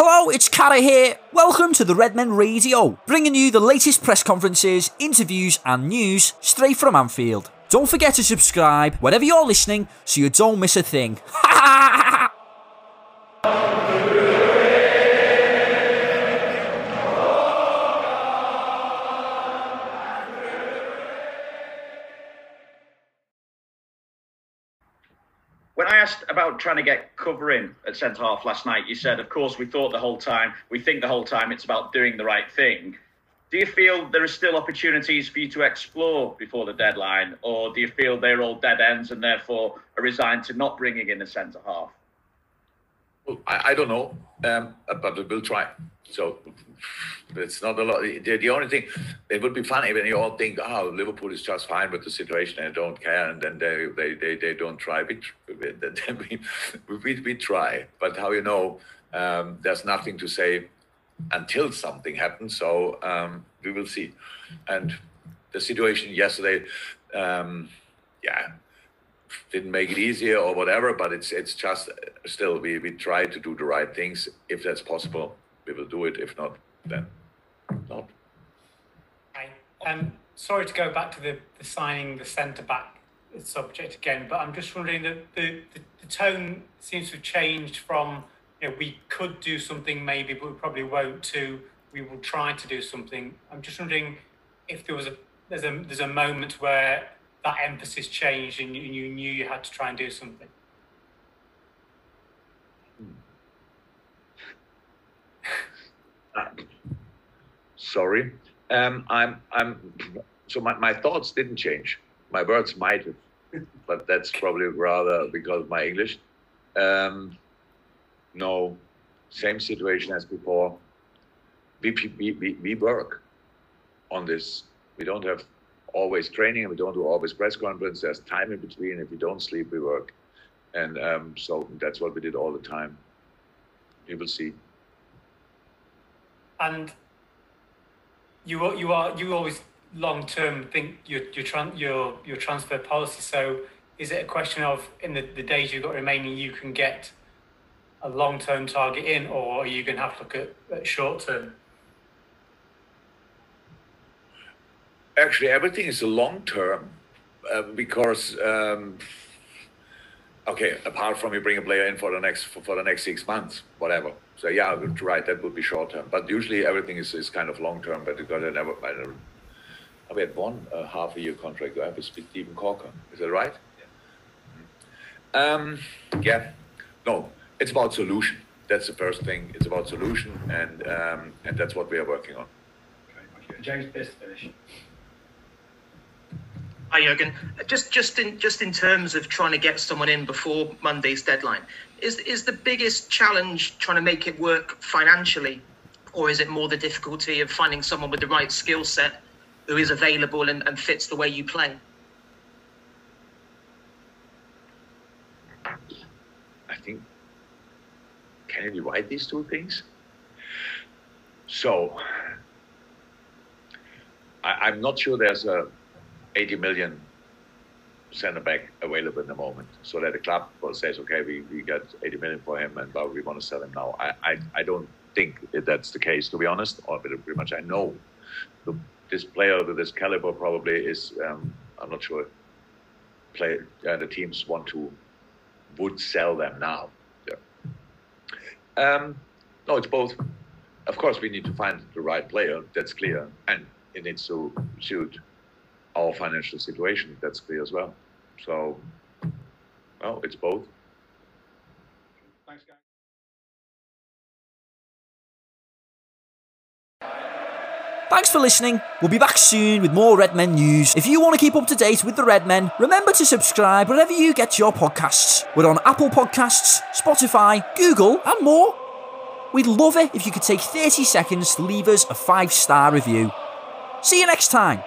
Hello, it's Cara here. Welcome to the Redmen Radio, bringing you the latest press conferences, interviews, and news straight from Anfield. Don't forget to subscribe wherever you're listening so you don't miss a thing. When I asked about trying to get cover in at centre half last night, you said, of course, we thought the whole time, we think the whole time it's about doing the right thing. Do you feel there are still opportunities for you to explore before the deadline, or do you feel they're all dead ends and therefore are resigned to not bringing in a centre half? Well, I, I don't know, um, but we'll try. So it's not a lot. The, the only thing, it would be funny when you all think, oh, Liverpool is just fine with the situation and don't care, and then they they, they, they don't try. We, we, we, we try, but how you know, um, there's nothing to say until something happens. So um, we will see. And the situation yesterday, um, yeah, didn't make it easier or whatever, but it's it's just still we we try to do the right things if that's possible. We will do it. If not, then not. Hi. Um, sorry to go back to the, the signing the centre back subject again, but I'm just wondering that the, the, the tone seems to have changed from you know, we could do something maybe, but we probably won't. To we will try to do something. I'm just wondering if there was a there's a there's a moment where that emphasis changed and you, you knew you had to try and do something. Sorry, um, I'm I'm so my, my thoughts didn't change. My words might have, but that's probably rather because of my English. Um, no, same situation as before. We, we, we, we work on this. We don't have always training we don't do always press conference. There's time in between. If we don't sleep, we work. And um, so that's what we did all the time. You will see. And you you are you always long term think your your tran- your your transfer policy. So is it a question of in the, the days you've got remaining you can get a long term target in, or are you going to have to look at, at short term? Actually, everything is long term uh, because. Um, okay, apart from you bring a player in for the next for, for the next six months, whatever. So yeah, right, that would be short term. But usually everything is, is kind of long term. But because I never, I I had one uh, half a year contract. I have with Steven Caulker. Is that right? Yeah. Um, yeah. No, it's about solution. That's the first thing. It's about solution, and um, and that's what we are working on. Okay, James Best finish. Hi Jurgen. Just just in just in terms of trying to get someone in before Monday's deadline, is is the biggest challenge trying to make it work financially, or is it more the difficulty of finding someone with the right skill set who is available and, and fits the way you play? I think can you divide these two things? So I, am not sure there's a 80 million center back available in the moment. So that the club says, okay, we, we got 80 million for him and but we want to sell him now. I, I, I don't think that's the case, to be honest, or pretty much I know the, this player with this caliber probably is, um, I'm not sure, play, uh, the teams want to, would sell them now. Um, no, it's both. Of course, we need to find the right player. That's clear, and it needs to suit our financial situation. That's clear as well. So, well, it's both. Thanks, guys. Thanks for listening. We'll be back soon with more Red Men news. If you want to keep up to date with the Red Men, remember to subscribe wherever you get your podcasts. We're on Apple Podcasts, Spotify, Google, and more. We'd love it if you could take 30 seconds to leave us a five star review. See you next time.